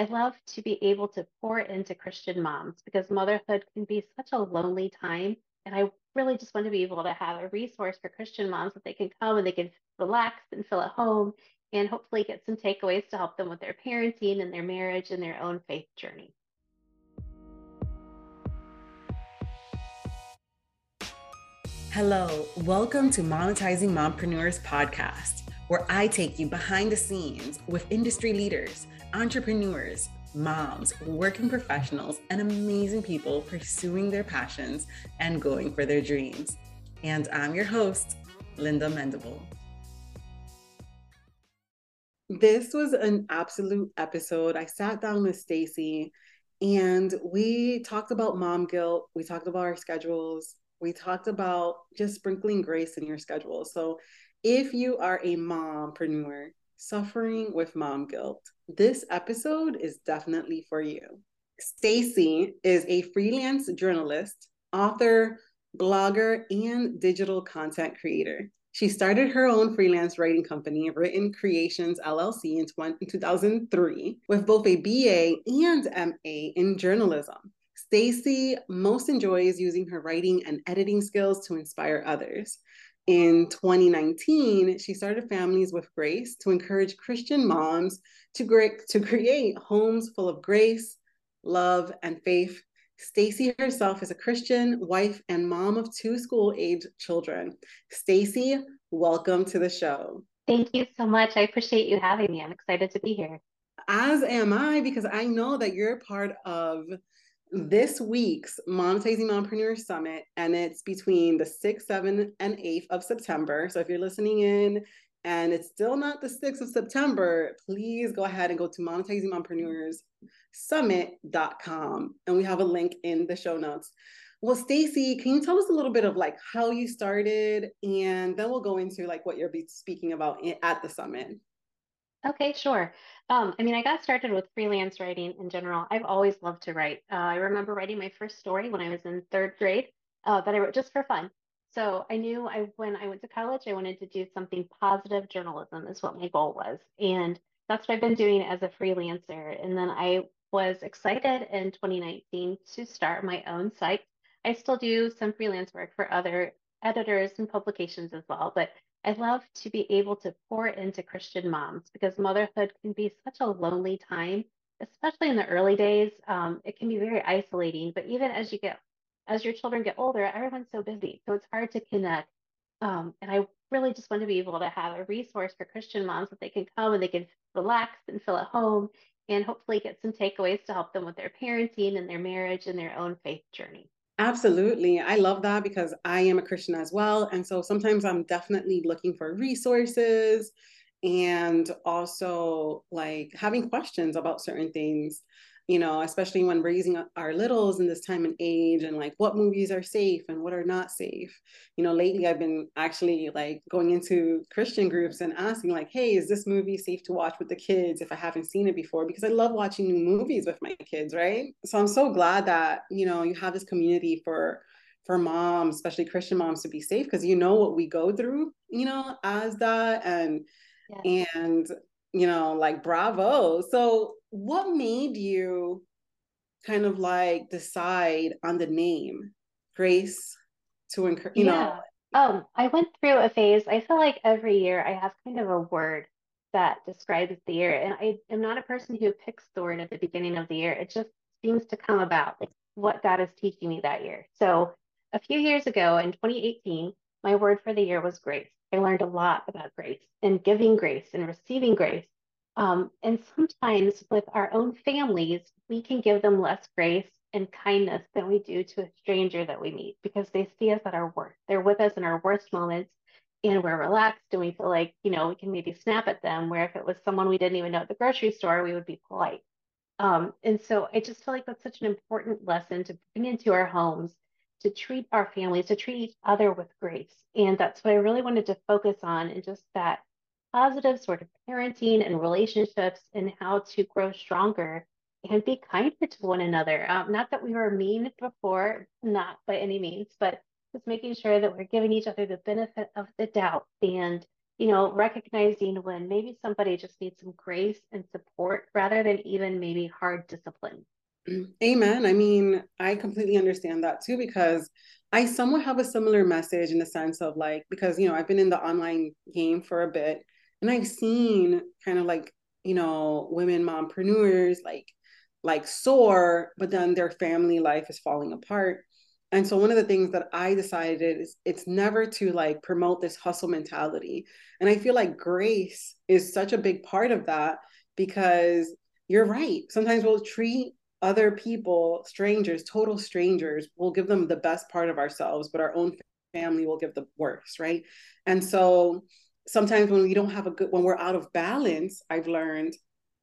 I love to be able to pour into Christian moms because motherhood can be such a lonely time. And I really just want to be able to have a resource for Christian moms that they can come and they can relax and feel at home and hopefully get some takeaways to help them with their parenting and their marriage and their own faith journey. Hello, welcome to Monetizing Mompreneurs podcast, where I take you behind the scenes with industry leaders, entrepreneurs, moms, working professionals, and amazing people pursuing their passions and going for their dreams. And I'm your host, Linda Mendable. This was an absolute episode. I sat down with Stacey and we talked about mom guilt. We talked about our schedules we talked about just sprinkling grace in your schedule. So if you are a mompreneur suffering with mom guilt, this episode is definitely for you. Stacey is a freelance journalist, author, blogger, and digital content creator. She started her own freelance writing company, Written Creations LLC, in 2003, with both a BA and MA in journalism. Stacey most enjoys using her writing and editing skills to inspire others. In 2019, she started Families with Grace to encourage Christian moms to, to create homes full of grace, love, and faith. Stacey herself is a Christian wife and mom of two school-age children. Stacey, welcome to the show. Thank you so much. I appreciate you having me. I'm excited to be here. As am I, because I know that you're part of this week's Monetizing Mompreneur Summit, and it's between the 6th, 7th, and 8th of September. So if you're listening in and it's still not the 6th of September, please go ahead and go to monetizingmompreneurssummit.com. And we have a link in the show notes. Well, Stacey, can you tell us a little bit of like how you started? And then we'll go into like what you're be speaking about at the summit. Okay, sure. Um, I mean, I got started with freelance writing in general. I've always loved to write. Uh, I remember writing my first story when I was in third grade uh, that I wrote just for fun. So I knew I when I went to college, I wanted to do something positive journalism is what my goal was. And that's what I've been doing as a freelancer. And then I was excited in 2019 to start my own site. I still do some freelance work for other editors and publications as well, but I love to be able to pour into Christian moms because motherhood can be such a lonely time, especially in the early days. Um, it can be very isolating, but even as you get, as your children get older, everyone's so busy. So it's hard to connect. Um, and I really just want to be able to have a resource for Christian moms that they can come and they can relax and feel at home and hopefully get some takeaways to help them with their parenting and their marriage and their own faith journey. Absolutely. I love that because I am a Christian as well. And so sometimes I'm definitely looking for resources and also like having questions about certain things you know, especially when raising our littles in this time and age and like what movies are safe and what are not safe. You know, lately I've been actually like going into Christian groups and asking like, hey, is this movie safe to watch with the kids if I haven't seen it before? Because I love watching new movies with my kids, right? So I'm so glad that, you know, you have this community for for moms, especially Christian moms to be safe because you know what we go through, you know, as that and yeah. and you know, like bravo. So what made you kind of like decide on the name Grace to encourage, you yeah. know? Um, I went through a phase. I feel like every year I have kind of a word that describes the year. And I am not a person who picks the word at the beginning of the year. It just seems to come about like what God is teaching me that year. So a few years ago in 2018, my word for the year was grace. I learned a lot about grace and giving grace and receiving grace um, and sometimes with our own families, we can give them less grace and kindness than we do to a stranger that we meet because they see us at our worst. They're with us in our worst moments and we're relaxed and we feel like, you know, we can maybe snap at them. Where if it was someone we didn't even know at the grocery store, we would be polite. Um, and so I just feel like that's such an important lesson to bring into our homes to treat our families, to treat each other with grace. And that's what I really wanted to focus on and just that positive sort of parenting and relationships and how to grow stronger and be kinder to one another. Um, not that we were mean before, not by any means, but just making sure that we're giving each other the benefit of the doubt and you know, recognizing when maybe somebody just needs some grace and support rather than even maybe hard discipline. Amen. I mean, I completely understand that too because I somewhat have a similar message in the sense of like, because, you know, I've been in the online game for a bit and I've seen kind of like, you know, women mompreneurs like, like soar, but then their family life is falling apart. And so one of the things that I decided is it's never to like promote this hustle mentality. And I feel like grace is such a big part of that because you're right. Sometimes we'll treat other people, strangers, total strangers, we'll give them the best part of ourselves, but our own family will give the worst, right? And so sometimes when we don't have a good, when we're out of balance, I've learned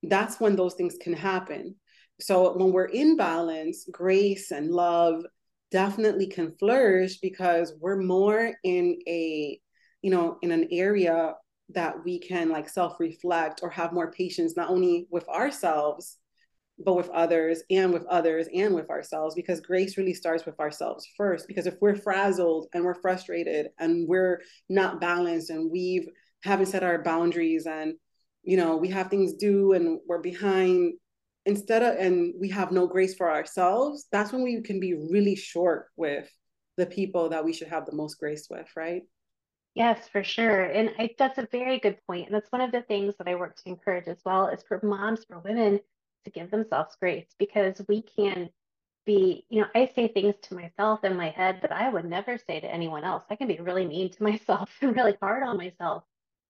that's when those things can happen. So when we're in balance, grace and love definitely can flourish because we're more in a, you know, in an area that we can like self reflect or have more patience, not only with ourselves, but with others and with others and with ourselves because grace really starts with ourselves first because if we're frazzled and we're frustrated and we're not balanced and we've haven't set our boundaries and you know we have things due and we're behind instead of and we have no grace for ourselves that's when we can be really short with the people that we should have the most grace with right Yes, for sure. And I, that's a very good point. And that's one of the things that I work to encourage as well is for moms, for women to give themselves grace because we can be, you know, I say things to myself in my head that I would never say to anyone else. I can be really mean to myself and really hard on myself.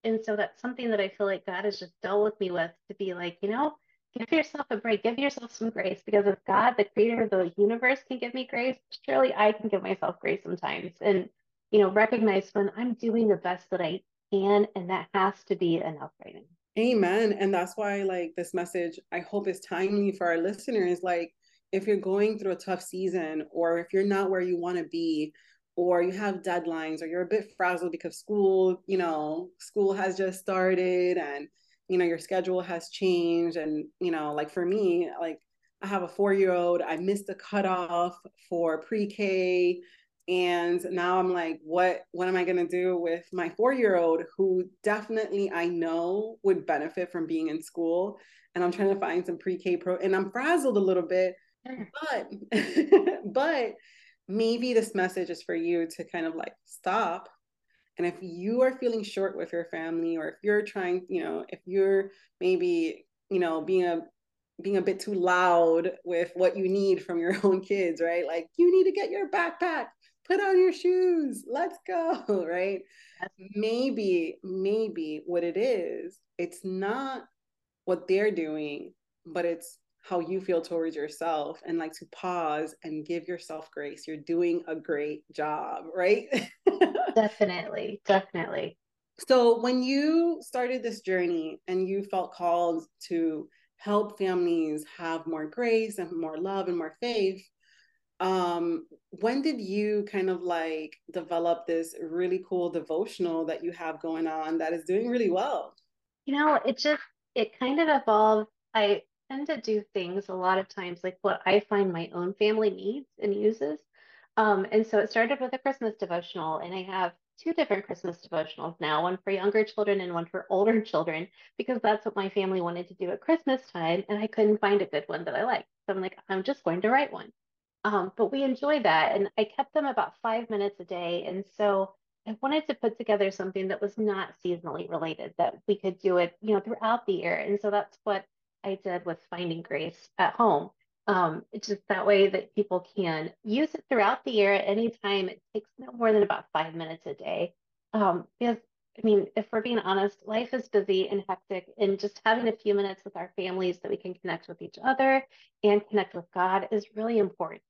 And so that's something that I feel like God has just dealt with me with to be like, you know, give yourself a break, give yourself some grace because if God, the creator of the universe, can give me grace, surely I can give myself grace sometimes. And, you know, recognize when I'm doing the best that I can, and that has to be enough right now. Amen. And that's why, like, this message, I hope is timely for our listeners. Like, if you're going through a tough season, or if you're not where you want to be, or you have deadlines, or you're a bit frazzled because school, you know, school has just started and, you know, your schedule has changed. And, you know, like for me, like, I have a four year old. I missed the cutoff for pre K and now i'm like what what am i going to do with my four year old who definitely i know would benefit from being in school? And i'm trying to find some pre-k pro and i'm frazzled a little bit but but maybe this message is for you to kind of like stop. And if you are feeling short with your family or if you're trying you know if you're maybe you know being a being a bit too loud with what you need from your own kids right? Like you need to get your backpack put on your shoes. Let's go right? Maybe maybe what it is it's not what they're doing but it's how you feel towards yourself and like to pause and give yourself grace. You're doing a great job right? Definitely definitely. So when you started this journey and you felt called to help families have more grace and more love and more faith um when did you kind of like develop this really cool devotional that you have going on that is doing really well? You know it just it kind of evolved. I tend to do things a lot of times like what i find my own family needs and uses. Um, and so it started with a christmas devotional and i have two different christmas devotionals now one for younger children and one for older children because that's what my family wanted to do at christmas time and i couldn't find a good one that i liked. So i'm like i'm just going to write one um, but we enjoy that. And I kept them about five minutes a day. And so I wanted to put together something that was not seasonally related, that we could do it, you know, throughout the year. And so that's what I did with Finding Grace at home. Um, it's just that way that people can use it throughout the year at any time. It takes no more than about five minutes a day. Um, because I mean, if we're being honest, life is busy and hectic, and just having a few minutes with our families that we can connect with each other and connect with God is really important.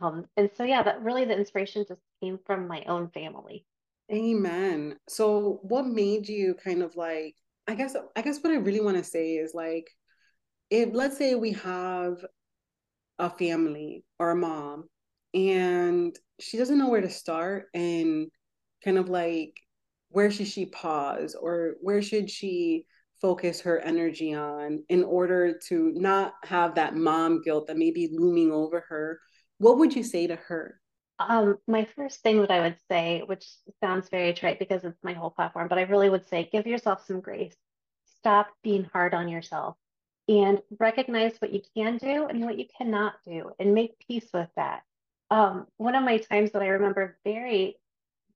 Um, and so, yeah, that really the inspiration just came from my own family. Amen. So, what made you kind of like? I guess I guess what I really want to say is like, if let's say we have a family or a mom, and she doesn't know where to start, and kind of like where should she pause or where should she focus her energy on in order to not have that mom guilt that may be looming over her what would you say to her Um, my first thing that I would say, which sounds very trite because it's my whole platform, but I really would say give yourself some grace. Stop being hard on yourself and recognize what you can do and what you cannot do and make peace with that. Um, one of my times that I remember very,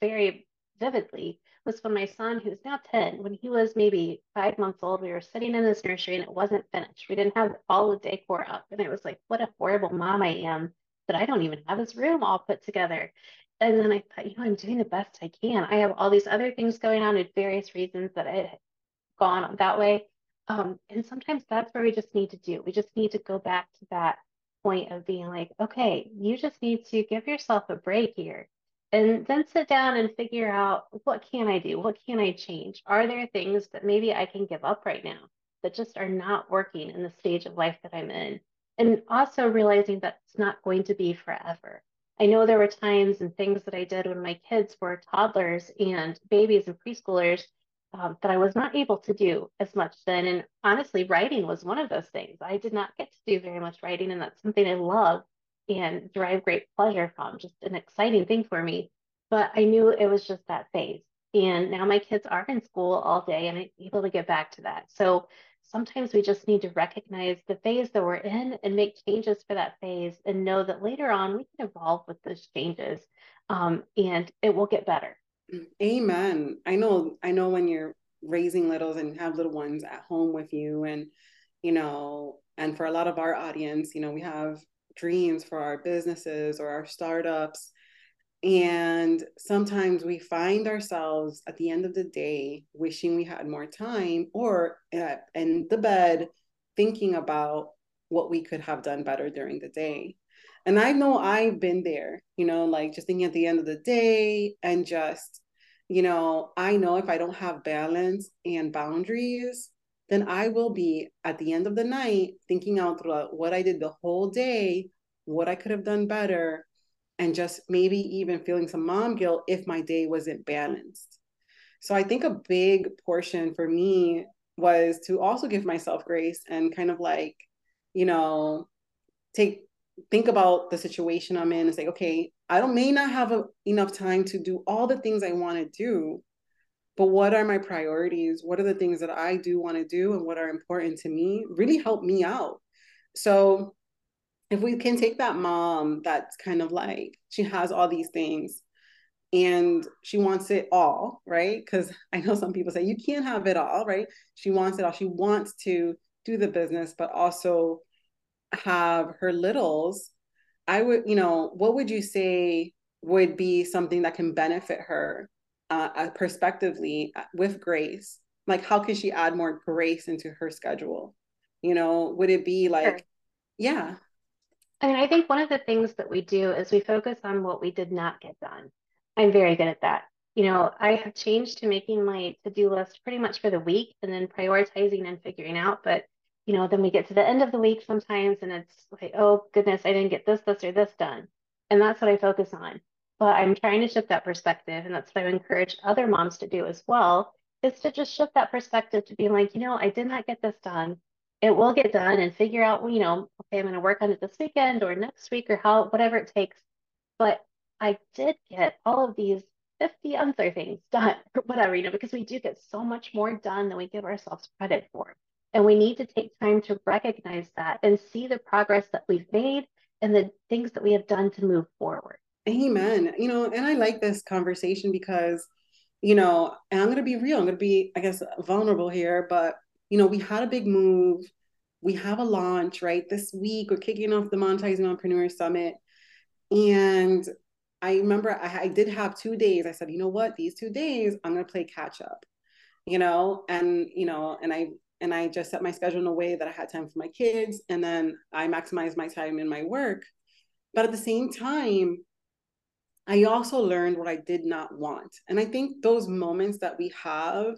very vividly was when my son, who's now 10, when he was maybe five months old, we were sitting in this nursery and it wasn't finished. We didn't have all the decor up. And it was like, what a horrible mom I am that I don't even have his room all put together. And then I thought, you know, I'm doing the best I can. I have all these other things going on with various reasons that I had gone that way. Um, and sometimes that's where we just need to do. We just need to go back to that point of being like, okay, you just need to give yourself a break here and then sit down and figure out what can I do? What can I change? Are there things that maybe I can give up right now that just are not working in the stage of life that I'm in? And also realizing that it's not going to be forever. I know there were times and things that I did when my kids were toddlers and babies and preschoolers um, that I was not able to do as much then. And honestly, writing was one of those things. I did not get to do very much writing, and that's something I love and derive great pleasure from, just an exciting thing for me. But I knew it was just that phase. And now my kids are in school all day and I'm able to get back to that. So sometimes we just need to recognize the phase that we're in and make changes for that phase and know that later on we can evolve with those changes um, and it will get better. Amen. I know, I know when you're raising littles and have little ones at home with you and, you know, and for a lot of our audience, you know, we have dreams for our businesses or our startups. And sometimes we find ourselves at the end of the day wishing we had more time or uh, in the bed thinking about what we could have done better during the day. And I know I've been there, you know, like just thinking at the end of the day and just, you know, I know if I don't have balance and boundaries, then I will be at the end of the night thinking out uh, what I did the whole day, what I could have done better, and just maybe even feeling some mom guilt if my day wasn't balanced. So I think a big portion for me was to also give myself grace and kind of like, you know, take think about the situation I'm in and say, okay, I don't may not have a, enough time to do all the things I want to do, but what are my priorities? What are the things that I do want to do and what are important to me? Really help me out. So if we can take that mom that's kind of like she has all these things and she wants it all, right? Because I know some people say you can't have it all, right? She wants it all. She wants to do the business, but also have her littles, I would, you know, what would you say would be something that can benefit her uh, uh, perspectively uh, with grace? Like, how can she add more grace into her schedule? You know, would it be like, sure. yeah. I mean, I think one of the things that we do is we focus on what we did not get done. I'm very good at that. You know, I have changed to making my to do list pretty much for the week and then prioritizing and figuring out. But you know, then we get to the end of the week sometimes and it's like, oh goodness, I didn't get this, this, or this done. And that's what I focus on. But I'm trying to shift that perspective. And that's what I encourage other moms to do as well, is to just shift that perspective to being like, you know, I did not get this done. It will get done and figure out, you know, okay, I'm going to work on it this weekend or next week or how, whatever it takes. But I did get all of these 50 other things done or whatever, you know, because we do get so much more done than we give ourselves credit for. And we need to take time to recognize that and see the progress that we've made and the things that we have done to move forward. Amen. You know, and I like this conversation because, you know, and I'm going to be real, I'm going to be, I guess, vulnerable here, but, you know, we had a big move. We have a launch, right? This week, we're kicking off the Monetizing Mompreneur Summit. And I remember I, I did have two days. I said, you know what? These two days, I'm going to play catch up, you know, and, you know, and I, and I just set my schedule in a way that I had time for my kids and then I maximized my time in my work. But at the same time, I also learned what I did not want. And I think those moments that we have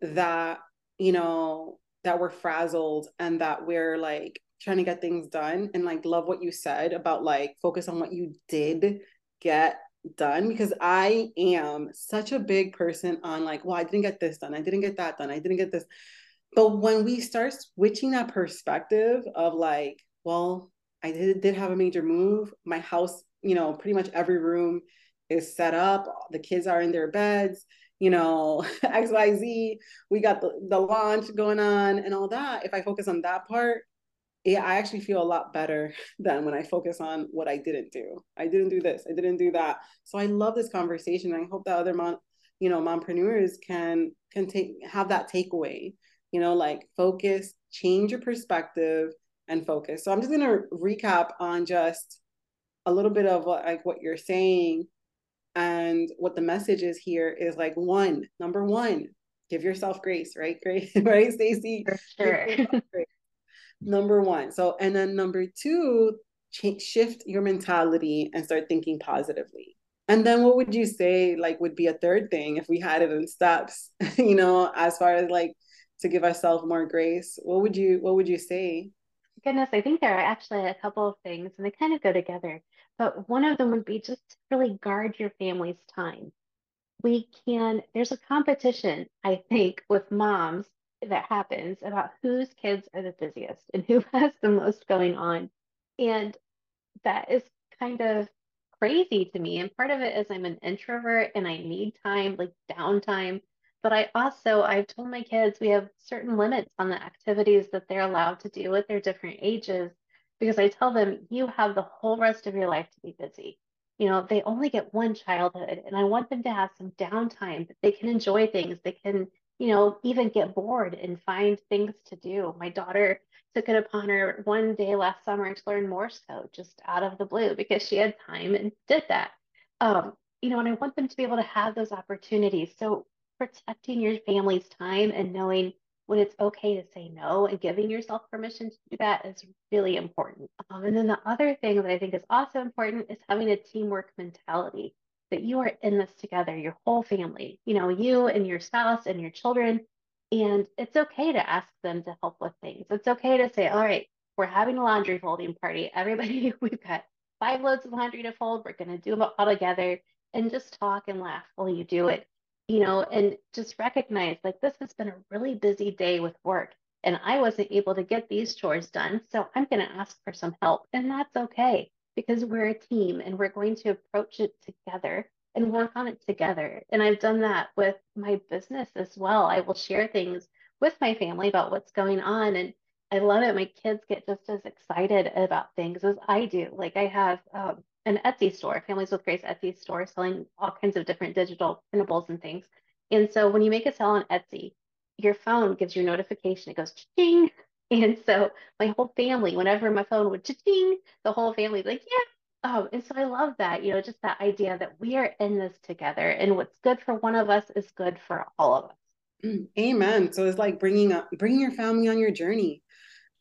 that, you know, that we're frazzled and that we're like trying to get things done and like love what you said about like focus on what you did get done because I am such a big person on like, well, I didn't get this done. I didn't get that done. I didn't get this. But when we start switching that perspective of like, well, I did, did have a major move. My house you know, pretty much every room is set up. The kids are in their beds, you know, XYZ. We got the, the launch going on and all that. If I focus on that part, yeah, I actually feel a lot better than when I focus on what I didn't do. I didn't do this, I didn't do that. So I love this conversation. I hope that other mom, you know, mompreneurs can can take have that takeaway, you know, like focus, change your perspective and focus. So I'm just gonna recap on just a little bit of what, like what you're saying and what the message is here is like one, number one, give yourself grace, right? grace right, Stacey? For sure. number one. So, and then number two, change, shift your mentality and start thinking positively. And then what would you say like would be a third thing if we had it in steps, you know, as far as like to give ourselves more grace? What would you what would you say? Goodness, I think there are actually a couple of things and they kind of go together. But one of them would be just really guard your family's time. We can, there's a competition, I think, with moms that happens about whose kids are the busiest and who has the most going on. And that is kind of crazy to me. And part of it is I'm an introvert and I need time, like downtime. But I also, I've told my kids we have certain limits on the activities that they're allowed to do at their different ages because I tell them you have the whole rest of your life to be busy. You know, they only get one childhood, and I want them to have some downtime that they can enjoy things. They can you know, even get bored and find things to do. My daughter took it upon her one day last summer to learn Morse code just out of the blue because she had time and did that. Um, you know, and I want them to be able to have those opportunities. So protecting your family's time and knowing when it's okay to say no and giving yourself permission to do that is really important. Um, and then the other thing that I think is also important is having a teamwork mentality that you are in this together, your whole family, you know, you and your spouse and your children. And it's okay to ask them to help with things. It's okay to say, all right, we're having a laundry folding party. Everybody, we've got five loads of laundry to fold. We're going to do them all together and just talk and laugh while you do it, you know, and just recognize like this has been a really busy day with work and I wasn't able to get these chores done. So I'm going to ask for some help and that's okay because we're a team and we're going to approach it together and work on it together. And I've done that with my business as well. I will share things with my family about what's going on. And I love it. My kids get just as excited about things as I do. Like I have um, an Etsy store, Families with Grace Etsy store, selling all kinds of different digital printables and things. And so when you make a sale on Etsy, your phone gives you a notification. It goes ching, and so my whole family, whenever my phone would ching, the whole family like, yeah. Oh, and so I love that, you know, just that idea that we are in this together and what's good for one of us is good for all of us. Mm, amen. So it's like bringing up, bringing your family on your journey.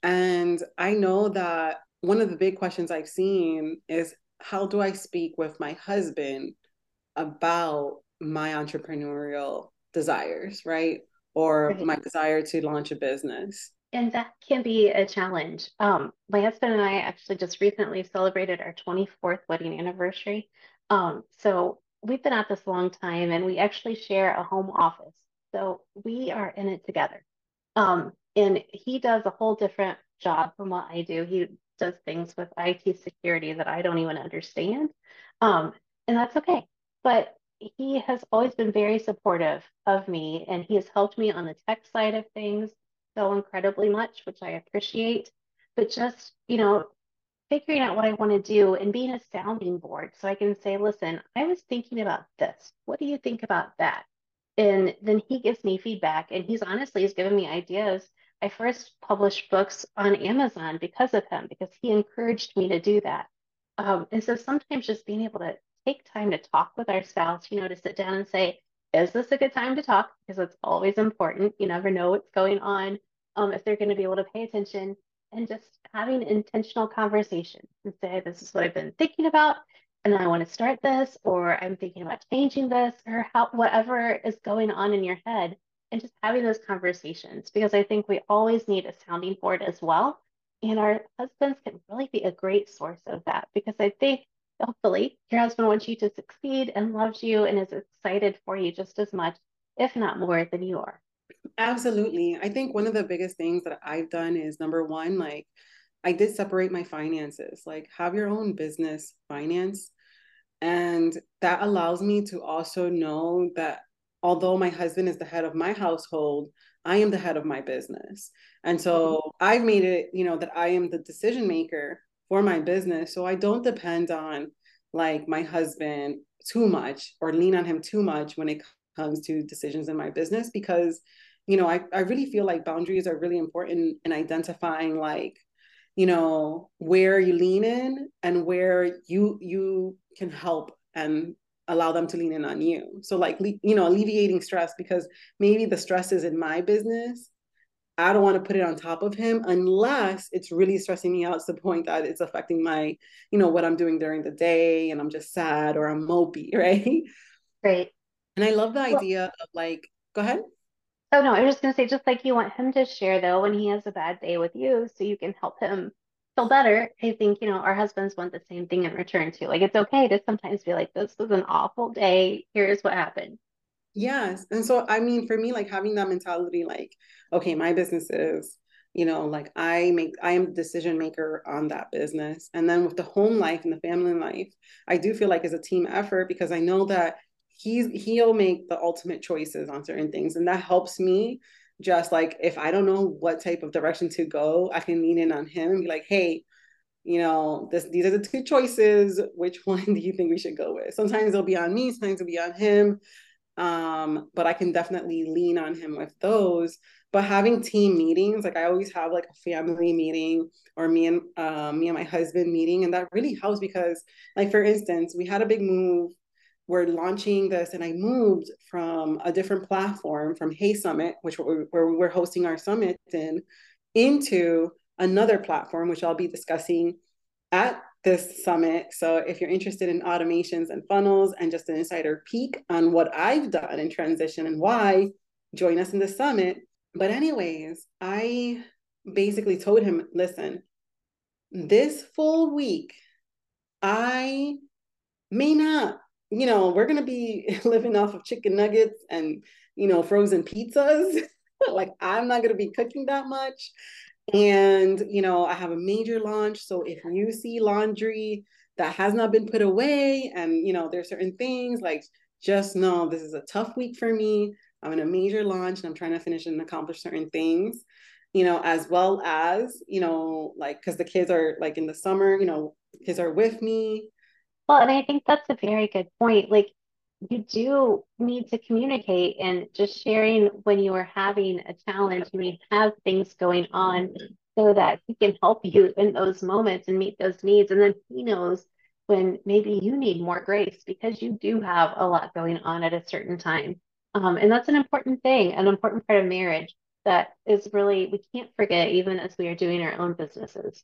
And I know that one of the big questions I've seen is how do I speak with my husband about my entrepreneurial desires, right? Or right. my desire to launch a business. And that can be a challenge. Um, my husband and I actually just recently celebrated our 24th wedding anniversary. Um, so we've been at this a long time and we actually share a home office. So we are in it together. Um, and he does a whole different job from what I do. He does things with IT security that I don't even understand. Um, and that's okay. But he has always been very supportive of me and he has helped me on the tech side of things so incredibly much, which I appreciate. But just, you know, figuring out what I want to do and being a sounding board so I can say, listen, I was thinking about this. What do you think about that? And then he gives me feedback and he's honestly he's given me ideas. I first published books on Amazon because of him, because he encouraged me to do that. Um, and so sometimes just being able to take time to talk with our spouse, you know, to sit down and say, is this a good time to talk? Because it's always important. You never know what's going on um, if they're going to be able to pay attention and just having intentional conversation and say, this is what I've been thinking about, and I want to start this, or I'm thinking about changing this, or how whatever is going on in your head, and just having those conversations because I think we always need a sounding board as well. And our husbands can really be a great source of that because I think hopefully your husband wants you to succeed and loves you and is excited for you just as much, if not more, than you are. Absolutely. I think one of the biggest things that I've done is number one, like, I did separate my finances, like have your own business finance. And that allows me to also know that although my husband is the head of my household, I am the head of my business. And so mm-hmm. I've made it, you know, that I am the decision maker for my business. So I don't depend on like my husband too much or lean on him too much when it comes to decisions in my business because you know I, I really feel like boundaries are really important in identifying like you know where you lean in and where you you can help and allow them to lean in on you so like you know alleviating stress because maybe the stress is in my business I don't want to put it on top of him unless it's really stressing me out to the point that it's affecting my, you know, what I'm doing during the day and I'm just sad or I'm mopey, right? Right. And I love the well, idea of like, go ahead. Oh no, I was just gonna say just like you want him to share though when he has a bad day with you so you can help him feel better. I think, you know, our husbands want the same thing in return too. Like it's okay to sometimes be like, this was an awful day. Here's what happened. Yes. And so, I mean, for me, like having that mentality, like, okay, my business is, you know, like I make, I am decision maker on that business. And then with the home life and the family life, I do feel like it's a team effort because I know that he's, he'll make the ultimate choices on certain things. And that helps me just like, if I don't know what type of direction to go, I can lean in on him and be like, hey, you know, this, these are the two choices. Which one do you think we should go with? Sometimes it'll be on me, sometimes it'll be on him um, but I can definitely lean on him with those. But having team meetings, like I always have like a family meeting or me and uh, me and my husband meeting, and that really helps because, like for instance, we had a big move. We're launching this, and I moved from a different platform from HeySummit, which we're, where we're hosting our summit in, into another platform, which I'll be discussing at this summit. So if you're interested in automations and funnels and just an insider peek on what I've done in transition and why, join us in the summit. But anyways, I basically told him, listen, this full week, I may not, you know, we're going to be living off of chicken nuggets and, you know, frozen pizzas. like I'm not going to be cooking that much. And, you know, I have a major launch. So if you see laundry that has not been put away and, you know, there's certain things like just know this is a tough week for me. I'm in a major launch and I'm trying to finish and accomplish certain things, you know, as well as, you know, like, because the kids are like in the summer, you know, kids are with me. Well, and I think that's a very good point. Like, you do need to communicate and just sharing when you are having a challenge, when you have things going on, so that he can help you in those moments and meet those needs. And then he knows when maybe you need more grace because you do have a lot going on at a certain time. Um, and that's an important thing, an important part of marriage that is really, we can't forget even as we are doing our own businesses.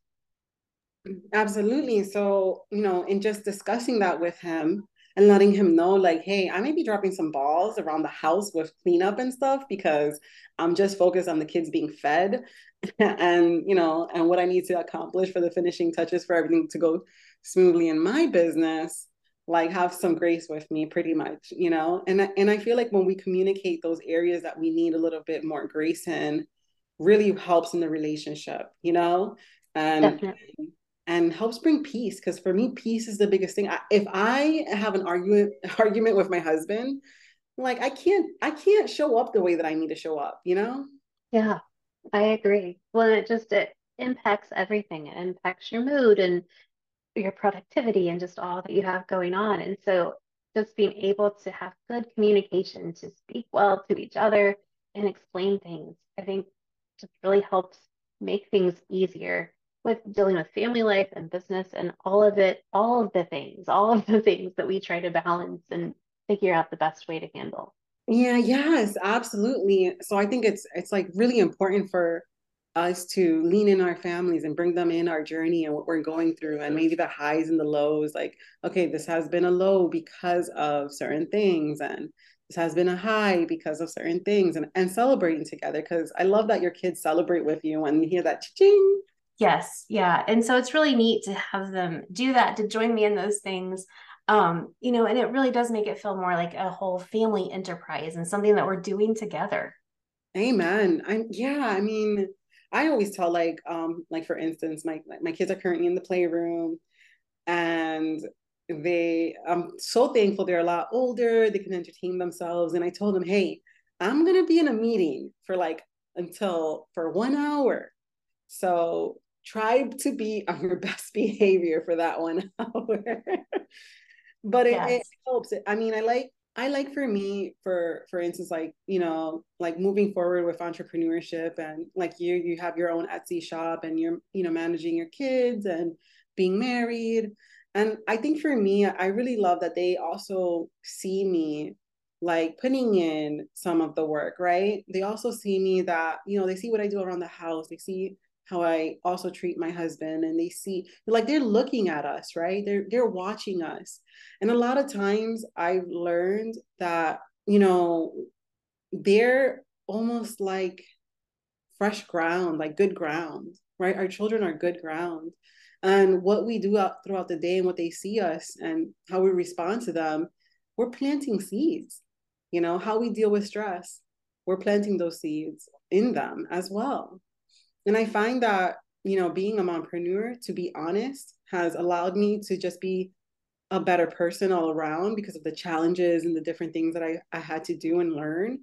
Absolutely. So, you know, in just discussing that with him, and letting him know like hey i may be dropping some balls around the house with cleanup and stuff because i'm just focused on the kids being fed and you know and what i need to accomplish for the finishing touches for everything to go smoothly in my business like have some grace with me pretty much you know? And and i feel like when we communicate those areas that we need a little bit more grace in really helps in the relationship you know? And Definitely and helps bring peace because for me peace is the biggest thing. I, if i have an argument argument with my husband like i can't i can't show up the way that i need to show up you know? Yeah i agree. Well it just it impacts everything. It impacts your mood and your productivity and just all that you have going on. And so just being able to have good communication to speak well to each other and explain things i think just really helps make things easier with dealing with family life and business and all of it, all of the things, all of the things that we try to balance and figure out the best way to handle. Yeah, yes, absolutely. So I think it's it's like really important for us to lean in our families and bring them in our journey and what we're going through and maybe the highs and the lows like okay this has been a low because of certain things and this has been a high because of certain things and, and celebrating together because i love that your kids celebrate with you and you hear that ching Yes, yeah. And so it's really neat to have them do that, to join me in those things. Um, you know, and it really does make it feel more like a whole family enterprise and something that we're doing together. Amen. I'm yeah, I mean, I always tell like um like for instance, my my kids are currently in the playroom and they I'm so thankful they're a lot older, they can entertain themselves. And I told them, hey, I'm gonna be in a meeting for like until for one hour. So try to be on your best behavior for that one hour. but it, yes. it helps. I mean, I like I like for me, for for instance, like you know, like moving forward with entrepreneurship, and like you, you have your own Etsy shop, and you're you know managing your kids and being married, and I think for me, I really love that they also see me like putting in some of the work, right? They also see me that you know they see what I do around the house, they see how I also treat my husband and they see like they're looking at us, right? They're they're watching us. And a lot of times I've learned that, you know, they're almost like fresh ground, like good ground, right? Our children are good ground. And what we do out throughout the day and what they see us and how we respond to them, we're planting seeds. You know, how we deal with stress, we're planting those seeds in them as well. And I find that, you know, being a mompreneur, to be honest, has allowed me to just be a better person all around because of the challenges and the different things that I, I had to do and learn.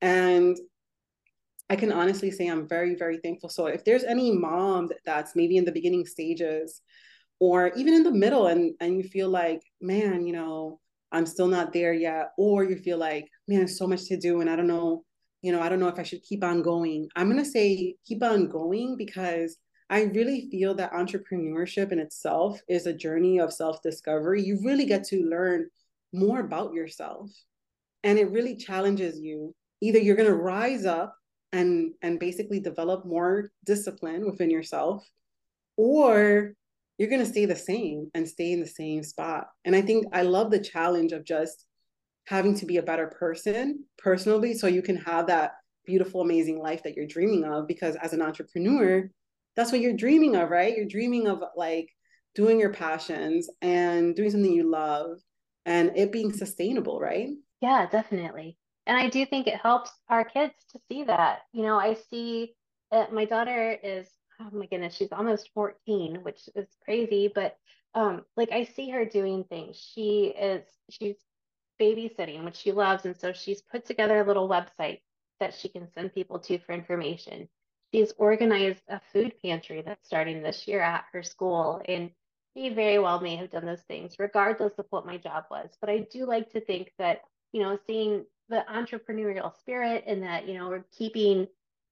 And I can honestly say I'm very, very thankful. So if there's any mom that's maybe in the beginning stages or even in the middle and, and you feel like, man, you know, I'm still not there yet, or you feel like, man, so much to do and I don't know you know, I don't know if I should keep on going. I'm going to say keep on going because I really feel that entrepreneurship in itself is a journey of self discovery. You really get to learn more about yourself and it really challenges you. Either you're going to rise up and and basically develop more discipline within yourself or you're going to stay the same and stay in the same spot. And I think I love the challenge of just having to be a better person personally so you can have that beautiful amazing life that you're dreaming of because as an entrepreneur that's what you're dreaming of right? You're dreaming of like doing your passions and doing something you love and it being sustainable right? Yeah definitely. And i do think it helps our kids to see that. You know i see uh, my daughter is oh my goodness she's almost 14 which is crazy but um like i see her doing things. She is she's babysitting, which she loves. And so she's put together a little website that she can send people to for information. She's organized a food pantry that's starting this year at her school. And she very well may have done those things, regardless of what my job was. But I do like to think that, you know, seeing the entrepreneurial spirit and that, you know, we're keeping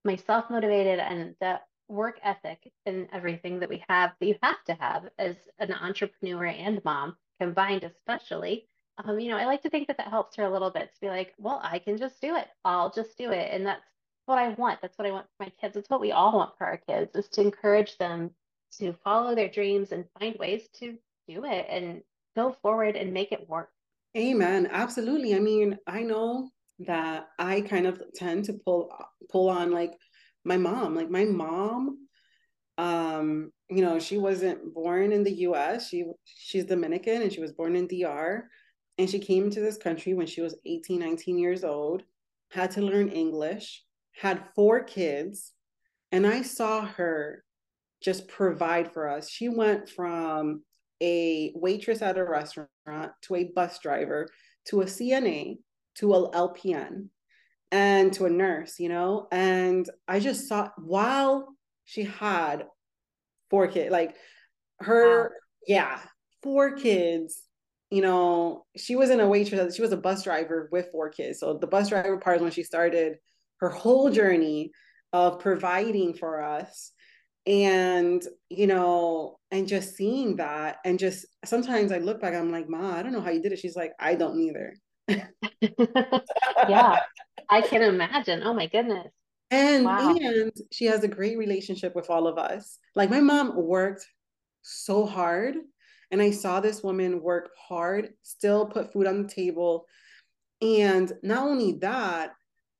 myself motivated and the work ethic and everything that we have that you have to have as an entrepreneur and mom combined, especially um, you know, I like to think that that helps her a little bit to be like, well, I can just do it. I'll just do it. And that's what I want. That's what I want for my kids. It's what we all want for our kids is to encourage them to follow their dreams and find ways to do it and go forward and make it work. Amen. Absolutely. I mean, I know that I kind of tend to pull pull on like my mom. Like my mom, um, you know, she wasn't born in the US. She she's Dominican and she was born in DR and she came to this country when she was 18, 19 years old, had to learn English, had four kids. And I saw her just provide for us. She went from a waitress at a restaurant to a bus driver to a CNA to a LPN and to a nurse, you know? And I just saw while she had four kids, like her, wow. yeah, four kids you know, she wasn't a waitress, she was a bus driver with four kids. So the bus driver part is when she started her whole journey of providing for us. And, you know, and just seeing that, and just sometimes I look back, I'm like, Ma, I don't know how you did it. She's like, I don't either. yeah, I can imagine. Oh my goodness. And wow. and she has a great relationship with all of us. Like my mom worked so hard and I saw this woman work hard, still put food on the table. And not only that,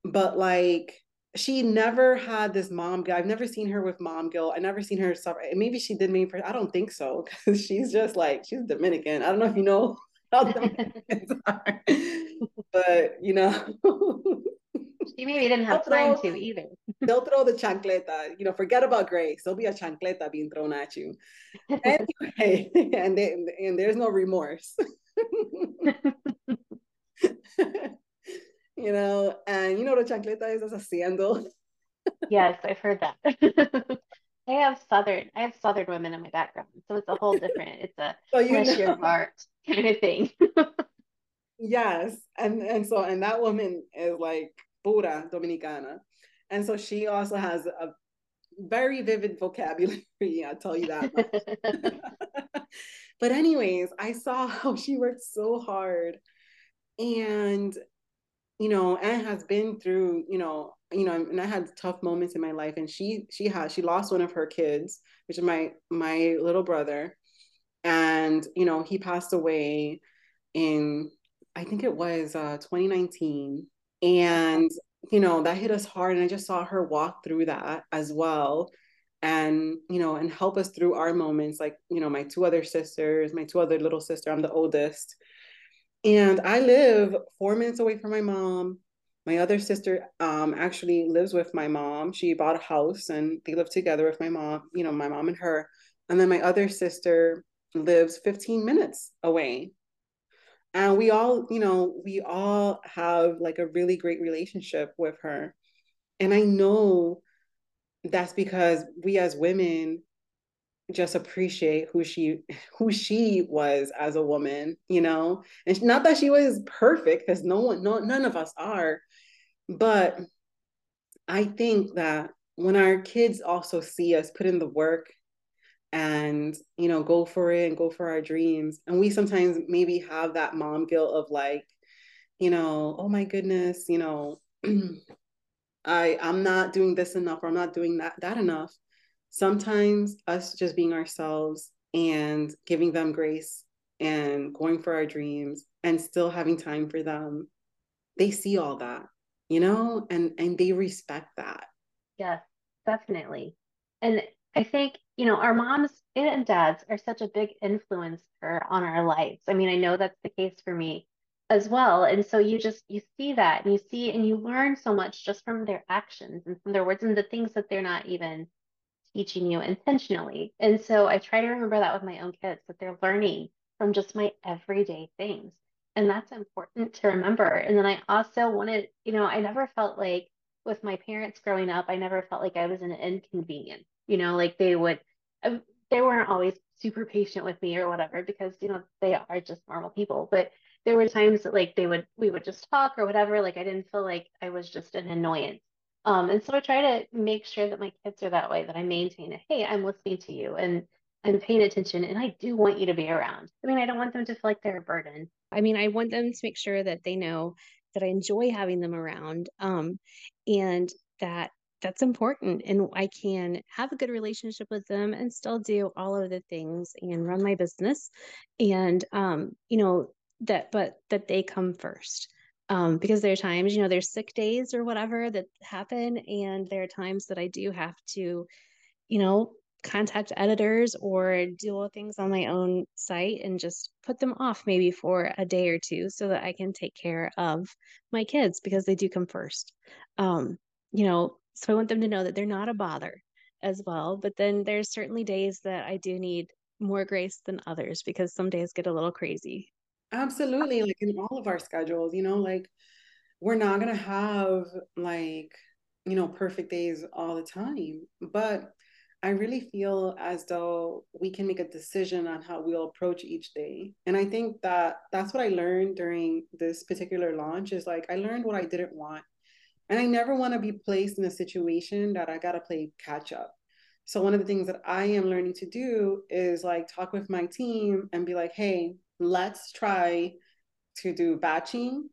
but like she never had this mom guilt. I've never seen her with mom guilt. I never seen her suffer. Maybe she did maybe I don't think so because she's just like she's Dominican. I don't know if you know how Dominicans are, but you know. She maybe didn't have time to either. they'll throw the chancleta. You know, forget about grace. There'll be a chancleta being thrown at you. anyway, and they, and there's no remorse. you know, and you know what a chancleta is as a sandal. yes, I've heard that. I have southern, I have southern women in my background, so it's a whole different. It's a so you know. your heart kind of thing. yes, and and so and that woman is like pura dominicana, and so she also has a very vivid vocabulary. I'll tell you that. but anyways, I saw how she worked so hard, and you know, and has been through, you know, you know, and I had tough moments in my life, and she she has she lost one of her kids, which is my my little brother, and you know he passed away in I think it was uh, 2019, and you know that hit us hard, and I just saw her walk through that as well, and you know and help us through our moments, like you know my two other sisters, my two other little sister, I'm the oldest, and I live four minutes away from my mom my other sister um, actually lives with my mom. She bought a house and they live together with my mom, you know, my mom and her. And then my other sister lives 15 minutes away. And we all, you know, we all have like a really great relationship with her. And I know that's because we as women just appreciate who she who she was as a woman you know and not that she was perfect because no one no none of us are but I think that when our kids also see us put in the work and you know go for it and go for our dreams. And we sometimes maybe have that mom guilt of like you know oh my goodness you know i i'm not doing this enough or i'm not doing that that enough. Sometimes us just being ourselves and giving them grace and going for our dreams and still having time for them they see all that you know and and they respect that. Yes definitely. And i think you know our moms and dads are such a big influence for on our lives i mean i know that's the case for me as well and so you just you see that and you see and you learn so much just from their actions and from their words and the things that they're not even teaching you intentionally and so i try to remember that with my own kids that they're learning from just my everyday things and that's important to remember. And then I also wanted, you know, I never felt like with my parents growing up, I never felt like I was an inconvenience. You know, like they would, uh, they weren't always super patient with me or whatever because you know they are just normal people. But there were times that like they would, we would just talk or whatever. Like I didn't feel like I was just an annoyance. Um, and so I try to make sure that my kids are that way. That I maintain it. Hey, I'm listening to you, and I'm paying attention and I do want you to be around. I mean, I don't want them to feel like they're a burden. I mean, I want them to make sure that they know that I enjoy having them around um, and that that's important and I can have a good relationship with them and still do all of the things and run my business and um, you know that but that they come first um, because there are times you know there's sick days or whatever that happen and there are times that I do have to you know contact editors or do things on my own site and just put them off maybe for a day or two so that I can take care of my kids because they do come first. Um, you know, so I want them to know that they're not a bother as well. But then there's certainly days that I do need more grace than others because some days get a little crazy. Absolutely. Like in all of our schedules, you know, like we're not going to have like, you know, perfect days all the time. But I really feel as though we can make a decision on how we'll approach each day. And I think that that's what I learned during this particular launch is like I learned what I didn't want. And I never want to be placed in a situation that I got to play catch up. So one of the things that I am learning to do is like talk with my team and be like, "Hey, let's try to do batching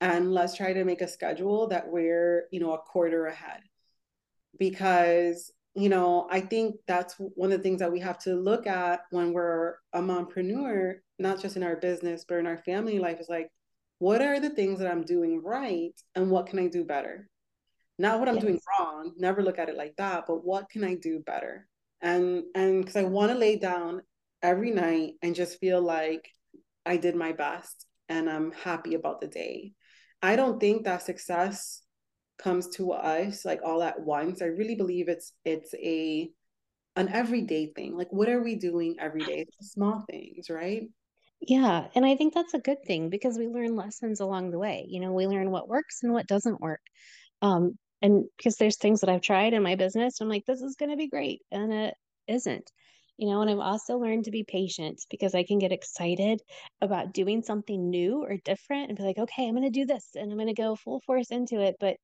and let's try to make a schedule that we're, you know, a quarter ahead." Because you know, I think that's one of the things that we have to look at when we're a mompreneur, not just in our business, but in our family life is like, what are the things that I'm doing right and what can I do better? Not what I'm yes. doing wrong, never look at it like that, but what can I do better? And and because I want to lay down every night and just feel like I did my best and I'm happy about the day. I don't think that success comes to us like all at once. I really believe it's it's a an everyday thing. Like what are we doing every day? Small things, right? Yeah, and I think that's a good thing because we learn lessons along the way. You know, we learn what works and what doesn't work. Um, and because there's things that I've tried in my business, I'm like, this is going to be great, and it isn't. You know, and I've also learned to be patient because I can get excited about doing something new or different and be like, okay, I'm going to do this and I'm going to go full force into it. But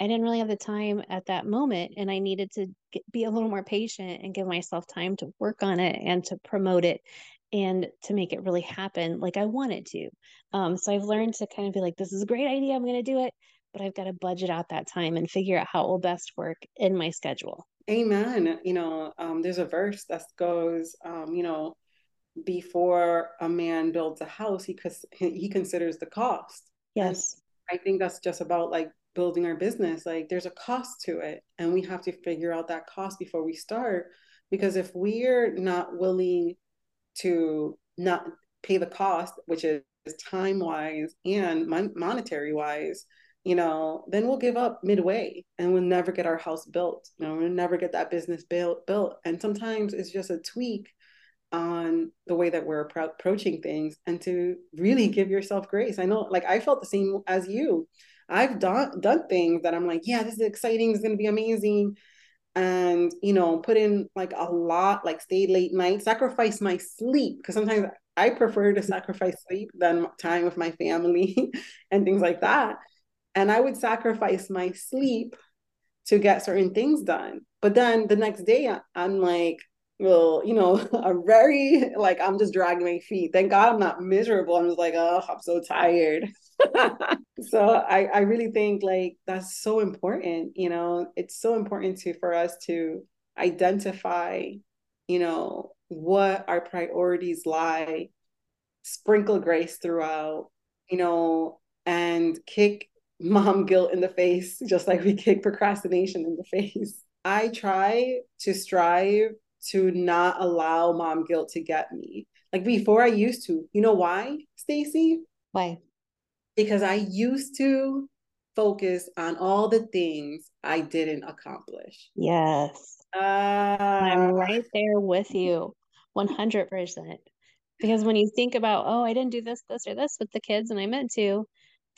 I didn't really have the time at that moment, and I needed to get, be a little more patient and give myself time to work on it and to promote it and to make it really happen like I wanted to. Um, so I've learned to kind of be like, this is a great idea. I'm going to do it, but I've got to budget out that time and figure out how it will best work in my schedule. Amen. You know, um, there's a verse that goes, um, you know, before a man builds a house, he he considers the cost. Yes. And I think that's just about like building our business. Like there's a cost to it, and we have to figure out that cost before we start. Because if we're not willing to not pay the cost, which is time wise and mon- monetary wise, you know, then we'll give up midway and we'll never get our house built. You know, we'll never get that business built built. And sometimes it's just a tweak on the way that we're appro- approaching things and to really give yourself grace. I know like I felt the same as you. I've done done things that I'm like, yeah, this is exciting, it's gonna be amazing and you know put in like a lot like stay late night sacrifice my sleep because sometimes i prefer to sacrifice sleep than time with my family and things like that. And i would sacrifice my sleep to get certain things done. But then the next day i'm like well you know i'm very like i'm just dragging my feet. Thank god i'm not miserable. I'm just like oh i'm so tired so I, I really think like that's so important you know? It's so important to for us to identify you know what our priorities lie sprinkle grace throughout you know and kick mom guilt in the face just like we kick procrastination in the face. I try to strive to not allow mom guilt to get me. Like before i used to. You know why Stacey? Why because I used to focus on all the things I didn't accomplish. Yes. Uh, I'm right there with you 100%. Because when you think about, oh, I didn't do this, this, or this with the kids and I meant to,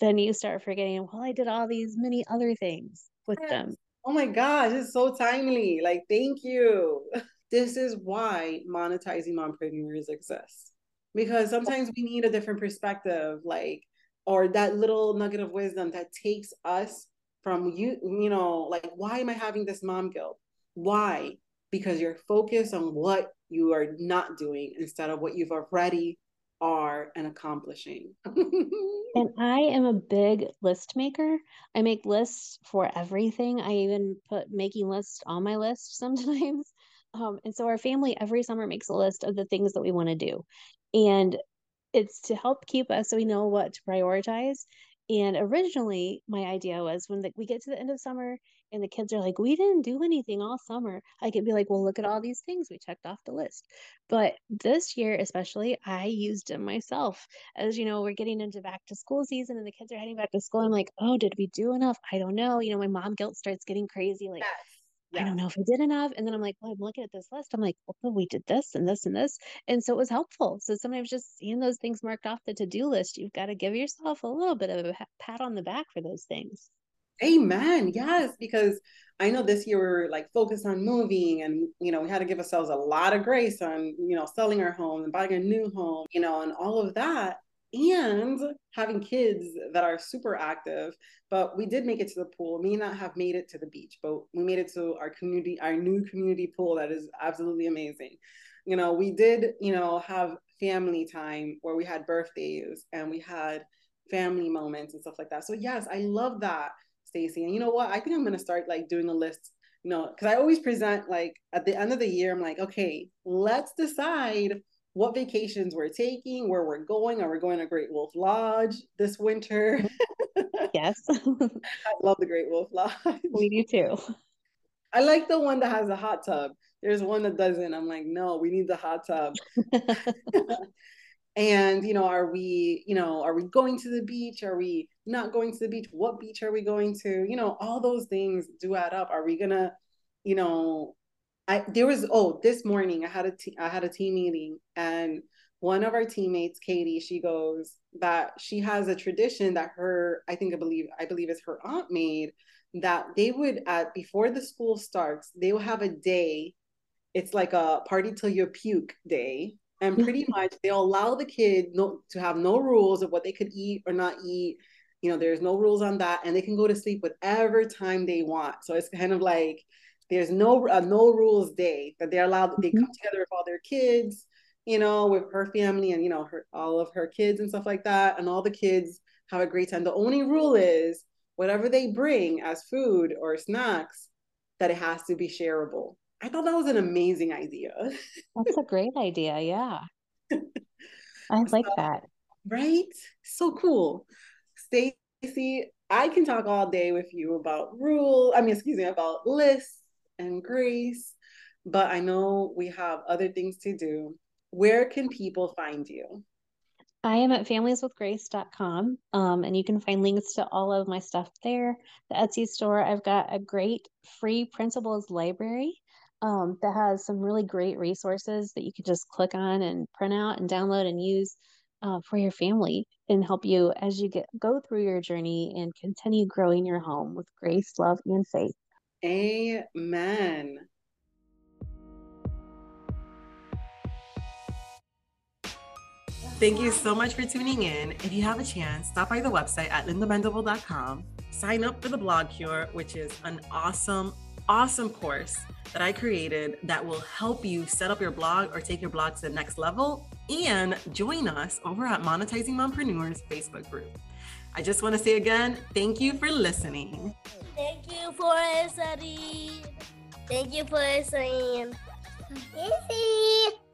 then you start forgetting, well, I did all these many other things with yes. them. Oh my gosh, it's so timely. Like, thank you. This is why monetizing mompreneurs exists. Because sometimes we need a different perspective. Like, or that little nugget of wisdom that takes us from you you know like why am i having this mom guilt? Why? Because you're focused on what you are not doing instead of what you've already are and accomplishing. And i am a big list maker. I make lists for everything. I even put making lists on my list sometimes. Um, and so our family every summer makes a list of the things that we want to do. And it's to help keep us so we know what to prioritize. And originally, my idea was when the, we get to the end of summer and the kids are like, we didn't do anything all summer, I could be like, well, look at all these things we checked off the list. But this year, especially, I used them myself. As you know, we're getting into back to school season and the kids are heading back to school. I'm like, oh, did we do enough? I don't know. You know, my mom guilt starts getting crazy. Like, yes yeah. I don't know if I did enough. And then I'm like, well, I'm looking at this list. I'm like, well, we did this and this and this. And so it was helpful. So sometimes just seeing those things marked off the to do list, you've got to give yourself a little bit of a pat on the back for those things. Amen. Yes, because I know this year we were like focused on moving and, you know, we had to give ourselves a lot of grace on, you know, selling our home and buying a new home, you know, and all of that and having kids that are super active. But we did make it to the pool. May not have made it to the beach, but we made it to our community, our new community pool that is absolutely amazing. You know, we did, you know, have family time where we had birthdays and we had family moments and stuff like that. So yes, I love that, Stacey. And you know what? I think I'm gonna start like doing a list you know, because I always present like at the end of the year, I'm like, okay, let's decide what vacations we're taking, where we're going. Are we going to Great Wolf Lodge this winter? yes. I love the Great Wolf Lodge. We do too. I like the one that has a hot tub. There's one that doesn't. I'm like, no, we need the hot tub. and you know are we you know are we going to the beach are we not going to the beach what beach are we going to you know all those things do add up are we gonna you know i there was oh this morning i had a t- I had a team meeting and one of our teammates katie she goes that she has a tradition that her i think i believe i believe is her aunt made that they would at before the school starts they will have a day. It's like a party till you puke day. And mm-hmm. pretty much they'll allow the kid no, to have no rules of what they could eat or not eat. You know there's no rules on that and they can go to sleep whatever time they want. So it's kind of like there's no a no rules day that they're allowed they mm-hmm. come together with all their kids you know with her family and you know her all of her kids and stuff like that and all the kids have a great time the only rule is whatever they bring as food or snacks that it has to be shareable I thought that was an amazing idea. That's a great idea. Yeah. I like so, that. Right? So cool. Stacey, I can talk all day with you about rule, I mean, excuse me, about lists and grace, but I know we have other things to do. Where can people find you? I am at familieswithgrace.com um, and you can find links to all of my stuff there. The Etsy store, I've got a great free principles library um, that has some really great resources that you can just click on and print out and download and use uh, for your family and help you as you get go through your journey and continue growing your home with grace, love, and faith. Amen. Thank you so much for tuning in. If you have a chance, stop by the website at lindabendable.com. Sign up for the Blog Cure, which is an awesome, awesome course that I created that will help you set up your blog or take your blog to the next level and join us over at Monetizing Mompreneurs Facebook group. I just want to say again, thank you for listening. Thank you for listening. Thank you for listening. Easy.